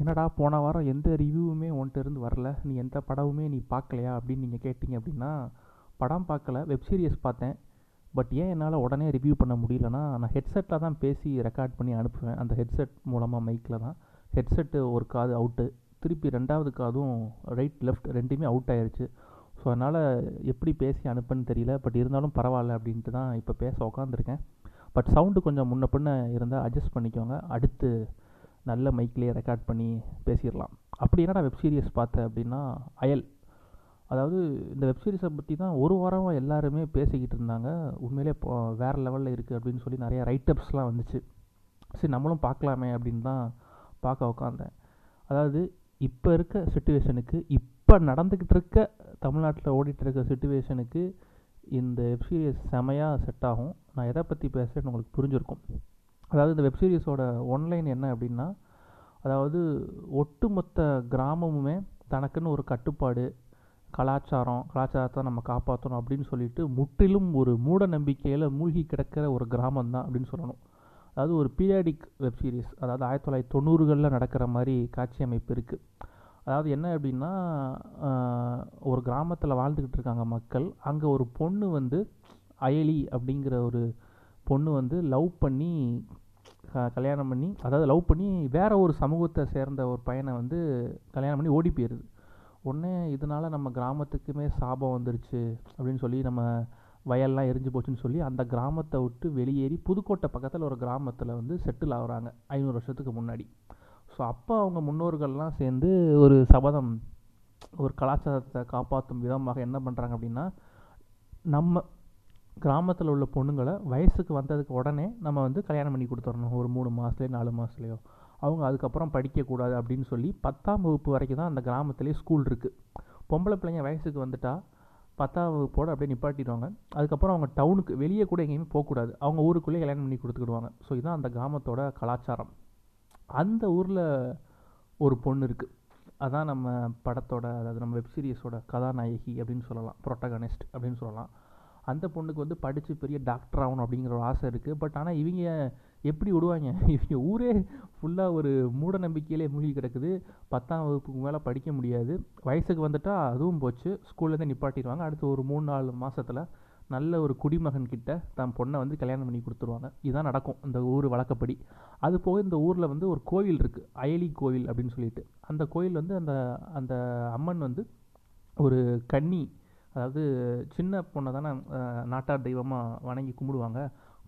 என்னடா போன வாரம் எந்த ரிவ்யூவுமே உன்கிட்ட இருந்து வரல. நீ எந்த படமுமே நீ பார்க்கலையா அப்படின்னு நீங்கள் கேட்டிங்க அப்படின்னா படம் பார்க்கல வெப்சீரியஸ் பார்த்தேன். பட் ஏன் என்னால் உடனே ரிவ்யூ பண்ண முடியலன்னா நான் ஹெட்செட்டில் தான் பேசி ரெக்கார்ட் பண்ணி அனுப்புவேன். அந்த ஹெட்செட் மூலமாக மைக்கில் தான். ஹெட்செட்டு ஒரு காது அவுட்டு திருப்பி ரெண்டாவது காதும் ரைட் லெஃப்ட் ரெண்டுமே அவுட் ஆயிடுச்சு ஸோ அதனால் எப்படி பேசி அனுப்புன்னு தெரியல. பட் இருந்தாலும் பரவாயில்ல அப்படின்ட்டு தான் இப்போ பேச உக்காந்துருக்கேன். பட் சவுண்டு கொஞ்சம் முன்ன பின்ன இருந்தால் அட்ஜஸ்ட் பண்ணிக்கோங்க. அடுத்து நல்ல மைக்லேயே ரெக்கார்ட் பண்ணி பேசிடலாம். அப்படி என்னடா வெப் சீரிஸ் பார்த்தேன் அப்படின்னா அயல். அதாவது இந்த வெப் சீரிஸை பற்றி தான் ஒரு வாரமாக எல்லாருமே பேசிக்கிட்டு இருந்தாங்க. உண்மையிலே இப்போ வேறு லெவலில் இருக்குது அப்படின்னு சொல்லி நிறையா ரைட்டப்ஸ்லாம் வந்துச்சு. சரி நம்மளும் பார்க்கலாமே அப்படின்னு தான் பார்க்க உக்காந்தேன். அதாவது இப்போ இருக்க சுச்சுவேஷனுக்கு இப்போ நடந்துக்கிட்டு இருக்க தமிழ்நாட்டில் ஓடிட்டு இருக்க சுச்சுவேஷனுக்கு இந்த வெப்சீரிஸ் செமையாக செட் ஆகும். நான் எதை பற்றி பேசுகிறேன்னு உங்களுக்கு புரிஞ்சிருக்கும். அதாவது இந்த வெப் சீரிஸோட ஒன்லைன் என்ன அப்படின்னா அதாவது ஒட்டுமொத்த கிராமமுமே தனக்குன்னு ஒரு கட்டுப்பாடு கலாச்சாரம் கலாச்சாரத்தை நம்ம காப்பாற்றணும் அப்படின்னு சொல்லிட்டு முற்றிலும் ஒரு மூட நம்பிக்கையில் மூழ்கி கிடக்கிற ஒரு கிராமம் தான் அப்படின்னு சொல்லணும். அதாவது ஒரு பீரியாடிக் வெப் சீரிஸ் அதாவது ஆயிரத்தி தொள்ளாயிரத்தி தொண்ணூறுகளில் நடக்கிற மாதிரி காட்சி அமைப்பு இருக்குது அதாவது என்ன அப்படின்னா ஒரு கிராமத்தில் வாழ்ந்துக்கிட்டு இருக்காங்க மக்கள். அங்கே ஒரு பொண்ணு வந்து அயலி அப்படிங்கிற ஒரு பொண்ணு வந்து லவ் பண்ணி கல்யாணம் பண்ணி அதாவது லவ் பண்ணி வேற ஒரு சமூகத்தை சேர்ந்த ஒரு பையனை வந்து கல்யாணம் பண்ணி ஓடி போயிடுது உடனே இதனால நம்ம கிராமத்துக்குமே சாபம் வந்துருச்சு அப்படின்னு சொல்லி நம்ம வயல்லாம் எரிஞ்சு போச்சுன்னு சொல்லி அந்த கிராமத்தை விட்டு வெளியேறி புதுக்கோட்டை பக்கத்தில் ஒரு கிராமத்தில் வந்து செட்டில் ஆகுறாங்க ஐநூறு வருஷத்துக்கு முன்னாடி. ஸோ அப்போ அவங்க முன்னோர்கள்லாம் சேர்ந்து ஒரு சபதம் ஒரு கலாச்சாரத்தை காப்பாற்றும் விதமாக என்ன பண்ணுறாங்க அப்படின்னா நம்ம கிராமத்தில் உள்ள பொண்ணுங்களை வயசுக்கு வந்ததுக்கு உடனே நம்ம வந்து கல்யாணம் பண்ணி கொடுத்துடணும். ஒரு மூணு மாதத்துலேயோ நாலு மாதத்துலையோ அவங்க அதுக்கப்புறம் படிக்கக்கூடாது அப்படின்னு சொல்லி பத்தாம் வகுப்பு வரைக்கும் தான் அந்த கிராமத்திலே ஸ்கூல் இருக்குது பொம்பளை பிள்ளைங்க வயசுக்கு வந்துட்டா பத்தாம் வகுப்போடு அப்படியே நிப்பாட்டிடுவாங்க. அதுக்கப்புறம் அவங்க டவுனுக்கு வெளியே கூட எங்கேயுமே போகக்கூடாது. அவங்க ஊருக்குள்ளே கல்யாணம் பண்ணி கொடுத்துக்கிடுவாங்க. ஸோ இதுதான் அந்த கிராமத்தோட கலாச்சாரம். அந்த ஊரில் ஒரு பொண்ணு இருக்குது அதான் நம்ம படத்தோட அதாவது நம்ம வெப்சீரிஸோட கதாநாயகி அப்படின்னு சொல்லலாம். ப்ரொட்டகனிஸ்ட் அப்படின்னு சொல்லலாம். அந்த பொண்ணுக்கு வந்து படித்து பெரிய டாக்டர் ஆகணும் அப்படிங்கிற ஒரு ஆசை இருக்குது பட் ஆனால் இவங்க எப்படி விடுவாங்க? இவங்க ஊரே ஃபுல்லாக ஒரு மூட நம்பிக்கையிலே மூழ்கி கிடக்குது. பத்தாம் வகுப்புக்கு மேலே படிக்க முடியாது. வயசுக்கு வந்துட்டால் அதுவும் போச்சு. ஸ்கூல்லேருந்து நிப்பாட்டிடுவாங்க. அடுத்து ஒரு மூணு நாலு மாதத்தில் நல்ல ஒரு குடிமகன் கிட்ட தன் பொண்ணை வந்து கல்யாணம் பண்ணி கொடுத்துருவாங்க. இதுதான் நடக்கும். இந்த ஊர் வழக்கப்படி. அது போக இந்த ஊரில் வந்து ஒரு கோவில் இருக்குது அயலி கோவில் அப்படின்னு சொல்லிட்டு. அந்த கோயில் வந்து அந்த அந்த அம்மன் வந்து ஒரு கன்னி அதாவது சின்ன பொண்ணை தானே நாட்டார் தெய்வமாக வணங்கி கும்பிடுவாங்க.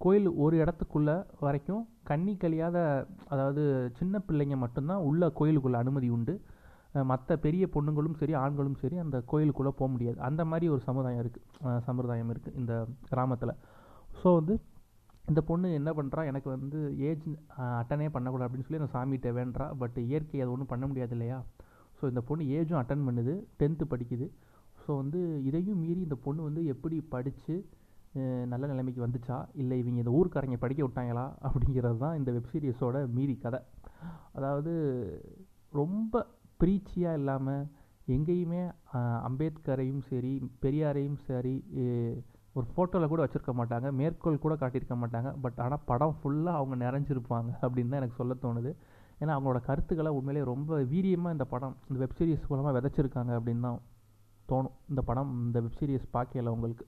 கோயில் ஒரு இடத்துக்குள்ள வரைக்கும் கன்னி கழியாத அதாவது சின்ன பிள்ளைங்க மட்டும்தான் உள்ள கோயிலுக்குள்ளே அனுமதி உண்டு. மற்ற பெரிய பொண்ணுங்களும் சரி ஆண்களும் சரி அந்த கோயிலுக்குள்ளே போக முடியாது. அந்த மாதிரி ஒரு சமுதாயம் இருக்குது சம்பிரதாயம் இருக்குது இந்த கிராமத்தில். ஸோ வந்து இந்த பொண்ணு என்ன பண்ணுறா எனக்கு வந்து ஏஜ் அட்டனே பண்ணக்கூடாது அப்படின்னு சொல்லி அந்த சாமிகிட்ட வேண்டா பட் இயற்கை அது ஒன்றும் பண்ண முடியாது இல்லையா? ஸோ இந்த பொண்ணு ஏஜும் அட்டன் பண்ணுது. டென்த்து படிக்குது. ஸோ வந்து இதையும் மீறி இந்த பொண்ணு வந்து எப்படி படித்து நல்ல நிலைமைக்கு வந்துச்சா? இல்லை இவங்க இந்த ஊர்க்காரங்க படிக்க விட்டாங்களா? அப்படிங்கிறது தான் இந்த வெப்சீரிஸோட மீறி கதை. அதாவது ரொம்ப ப்ரீச்சியாக இல்லாமல் எங்கேயுமே அம்பேத்கரையும் சரி பெரியாரையும் சரி ஒரு ஃபோட்டோவில் கூட வச்சுருக்க மாட்டாங்க. மேற்கோள் கூட காட்டியிருக்க மாட்டாங்க. பட் ஆனால் படம் ஃபுல்லாக அவங்க நிறைஞ்சிருப்பாங்க அப்படின்னு தான் எனக்கு சொல்ல தோணுது. ஏன்னா அவங்களோட கருத்துக்களை உண்மையிலேயே ரொம்ப வீரியமாக இந்த படம் இந்த வெப்சீரிஸ் மூலமாக விதைச்சிருக்காங்க அப்படின்னு தான் தோணும். இந்த படம் இந்த வெப் சீரிஸ் பார்க்கல உங்களுக்கு.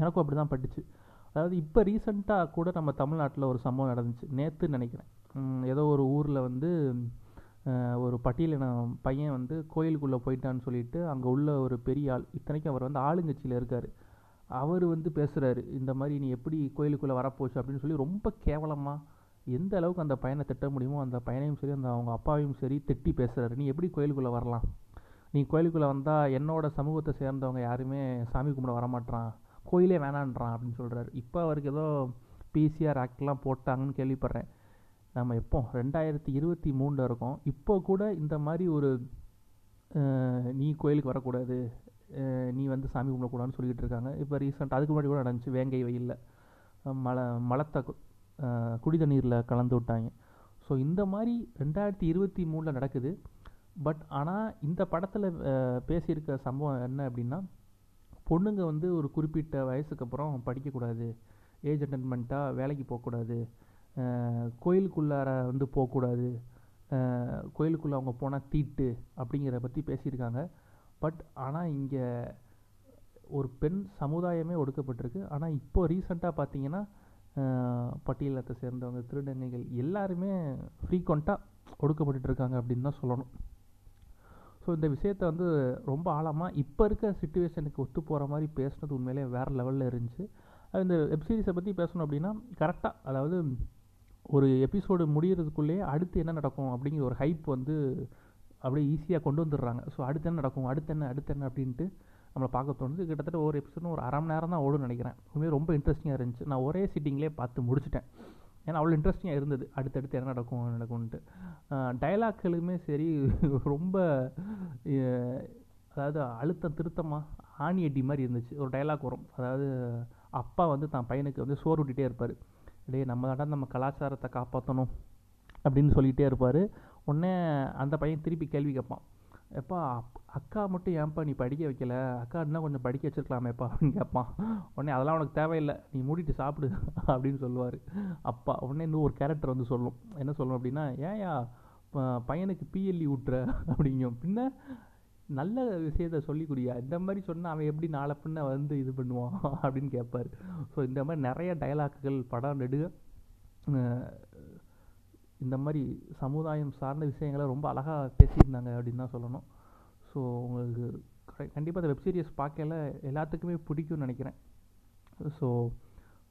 எனக்கும் அப்படி தான் பட்டுச்சு. அதாவது இப்போ ரீசெண்டாக கூட நம்ம தமிழ்நாட்டில் ஒரு சம்பவம் நடந்துச்சு. நேற்று நினைக்கிறேன். ஏதோ ஒரு ஊரில் வந்து ஒரு பட்டியலின பையன் வந்து கோயிலுக்குள்ளே போயிட்டான்னு சொல்லிட்டு அங்கே உள்ள ஒரு பெரிய ஆள் இத்தனைக்கும் அவர் வந்து ஆளுங்கட்சியில் இருக்கார். அவர் வந்து பேசுகிறாரு இந்த மாதிரி நீ எப்படி கோயிலுக்குள்ளே வரப்போச்சு? அப்படின்னு சொல்லி ரொம்ப கேவலமாக எந்த அளவுக்கு அந்த பையனை திட்ட முடியுமோ அந்த பையனையும் சரி அந்த அவங்க அப்பாவையும் சரி திட்டி பேசுகிறாரு நீ எப்படி கோயிலுக்குள்ளே வரலாம்? நீ கோயிலுக்குள்ளே வந்தால் என்னோட சமூகத்தை சேர்ந்தவங்க யாருமே சாமி கும்பிட வரமாட்றான். கோயிலே வேணான்றான் அப்படின்னு சொல்கிறாரு இப்போ அவருக்கு ஏதோ பிசிஆர் ஆக்ட்லாம் போட்டாங்கன்னு கேள்விப்படுறேன். நம்ம எப்போ? ரெண்டாயிரத்தி இருபத்தி மூணில் இருக்கோம். இப்போ கூட இந்த மாதிரி ஒரு நீ கோயிலுக்கு வரக்கூடாது. நீ வந்து சாமி கும்பிடக்கூடாதுன்னு சொல்லிக்கிட்டு இருக்காங்க. இப்போ ரீசெண்ட் அதுக்கு முன்னாடி கூட நடந்துச்சு. வேங்கை வெயிலில். மலை மலத்தை குடி தண்ணீரில் கலந்து விட்டாங்க. ஸோ இந்த மாதிரி ரெண்டாயிரத்தி இருபத்தி மூணில் நடக்குது. பட் ஆனால் இந்த படத்தில் பேசியிருக்க சம்பவம் என்ன அப்படின்னா பொண்ணுங்க வந்து ஒரு குறிப்பிட்ட வயசுக்கு அப்புறம் படிக்கக்கூடாது ஏஜ் அட்டன் பண்ணிட்டா வேலைக்கு போகக்கூடாது கோயிலுக்குள்ளார வந்து போகக்கூடாது கோயிலுக்குள்ளே அவங்க போனால் தீட்டு அப்படிங்கிறத பற்றி பேசியிருக்காங்க. பட் ஆனால் இங்கே ஒரு பெண் சமுதாயமே ஒடுக்கப்பட்டிருக்கு. ஆனால் இப்போ ரீசண்டாக பார்த்தீங்கன்னா பட்டியலத்தை சேர்ந்தவங்க திருநங்கைகள் எல்லாருமே ஃப்ரீக்வெண்ட்டாக ஒடுக்கப்பட்டுருக்காங்க அப்படின்னு தான் சொல்லணும். ஸோ இந்த விஷயத்தை வந்து ரொம்ப ஆழமாக இப்போ இருக்க சுச்சுவேஷனுக்கு ஒத்து போகிற மாதிரி பேசுனது உண்மையிலே வேறு லெவலில் இருந்துச்சு. அது இந்த வெப்சீரிஸை பற்றி பேசணும் அப்படின்னா கரெக்டாக அதாவது ஒரு எபிசோடு முடிகிறதுக்குள்ளேயே அடுத்து என்ன நடக்கும் அப்படிங்கிற ஒரு ஹைப் வந்து அப்படியே ஈஸியாக கொண்டு வந்துடுறாங்க. ஸோ அடுத்து என்ன நடக்கும் அடுத்து என்ன அடுத்து என்ன அப்படின்ட்டு நம்மளை பார்க்க தோணுது. கிட்டத்தட்ட ஒரு எபிசோடும் ஒரு அரை மணி நேரம் தான் ஓடும் நினைக்கிறேன். உண்மையாக ரொம்ப இன்ட்ரெஸ்டிங்காக இருந்துச்சு. நான் ஒரே சிட்டிங்லேயே பார்த்து முடிச்சிட்டேன். ஏன்னா அவ்வளோ இன்ட்ரெஸ்டிங்காக இருந்தது. அடுத்தடுத்து என்ன நடக்கும் நடக்கும்ன்ட்டு. டைலாக்களுமே சரி ரொம்ப அதாவது அழுத்தம் திருத்தமாக ஆணி அடி மாதிரி இருந்துச்சு. ஒரு டைலாக் வரும். அதாவது அப்பா வந்து தான் பையனுக்கு வந்து சோறு விட்டுட்டே இருப்பார். டேய் நம்ம தாண்டா நம்ம கலாச்சாரத்தை காப்பாற்றணும் அப்படின்னு சொல்லிகிட்டே இருப்பார். உடனே அந்த பையன் திருப்பி கேள்வி கேட்பான். எப்பா அக்கா மட்டும் ஏன்ப்பா நீ படிக்க வைக்கல? அக்கா இன்னும் கொஞ்சம் படிக்க வச்சுருக்கலாமேப்பா அப்படின்னு கேட்பான் உடனே அதெல்லாம் உனக்கு தேவையில்லை. நீ மூடிட்டு சாப்பிடு அப்படின்னு சொல்லுவார். அப்பா உடனே இன்னும் ஒரு கேரக்டர் வந்து சொல்லும். என்ன சொல்லும் அப்படின்னா ஏயா பையனுக்கு பிஎல்இ ஊட்டுற? அப்படிங்கும். பின்ன நல்ல விஷயத்த சொல்லி இந்த மாதிரி சொன்னால் அவன் எப்படி நாளை பின்ன வந்து இது பண்ணுவான்? அப்படின்னு கேட்பார் ஸோ இந்த மாதிரி நிறைய டைலாக்குகள் படம் நெடுக இந்த மாதிரி சமுதாயம் சார்ந்த விஷயங்களை ரொம்ப அழகாக பேசியிருந்தாங்க அப்படின்னு தான் சொல்லணும். ஸோ உங்களுக்கு கண்டிப்பாக அந்த வெப் சீரிஸ் பார்க்கல எல்லாத்துக்குமே பிடிக்கும்னு நினைக்கிறேன். ஸோ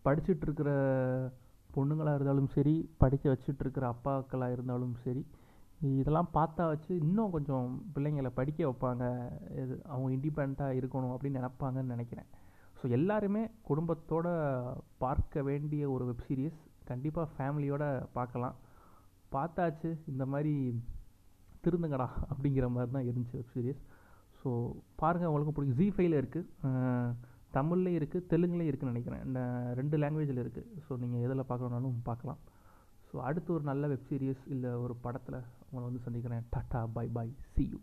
படிச்சுட்ருக்கிற பொண்ணுங்களாக இருந்தாலும் சரி படிக்க வச்சுட்ருக்கிற அப்பாக்களாக இருந்தாலும் சரி இதெல்லாம் பார்த்தா வச்சு இன்னும் கொஞ்சம் பிள்ளைங்களை படிக்க வைப்பாங்க. இது அவங்க இண்டிபெண்ட்டாக இருக்கணும் அப்படின்னு நினப்பாங்கன்னு நினைக்கிறேன். ஸோ எல்லாருமே குடும்பத்தோடு பார்க்க வேண்டிய ஒரு வெப் சீரிஸ் கண்டிப்பாக ஃபேமிலியோடு பார்க்கலாம். பார்த்தாச்சு இந்த மாதிரி திருந்துங்கடா அப்படிங்கிற மாதிரி தான் இருந்துச்சு வெப் சீரிஸ் ஸோ பாருங்கள் உங்களுக்கு பிடிக்கும். ஜி ஃபைவ்ல இருக்குது தமிழ்லேயும் இருக்குது தெலுங்குலேயும் இருக்குதுன்னு நினைக்கிறேன். இந்த ரெண்டு லாங்குவேஜில் இருக்குது ஸோ நீங்கள் எதில் பார்க்கணுன்னாலும் பார்க்கலாம். ஸோ அடுத்து ஒரு நல்ல வெப் சீரிஸ் இல்லை ஒரு படத்தில் உங்களை வந்து சந்திக்கிறேன். Tata bye bye see you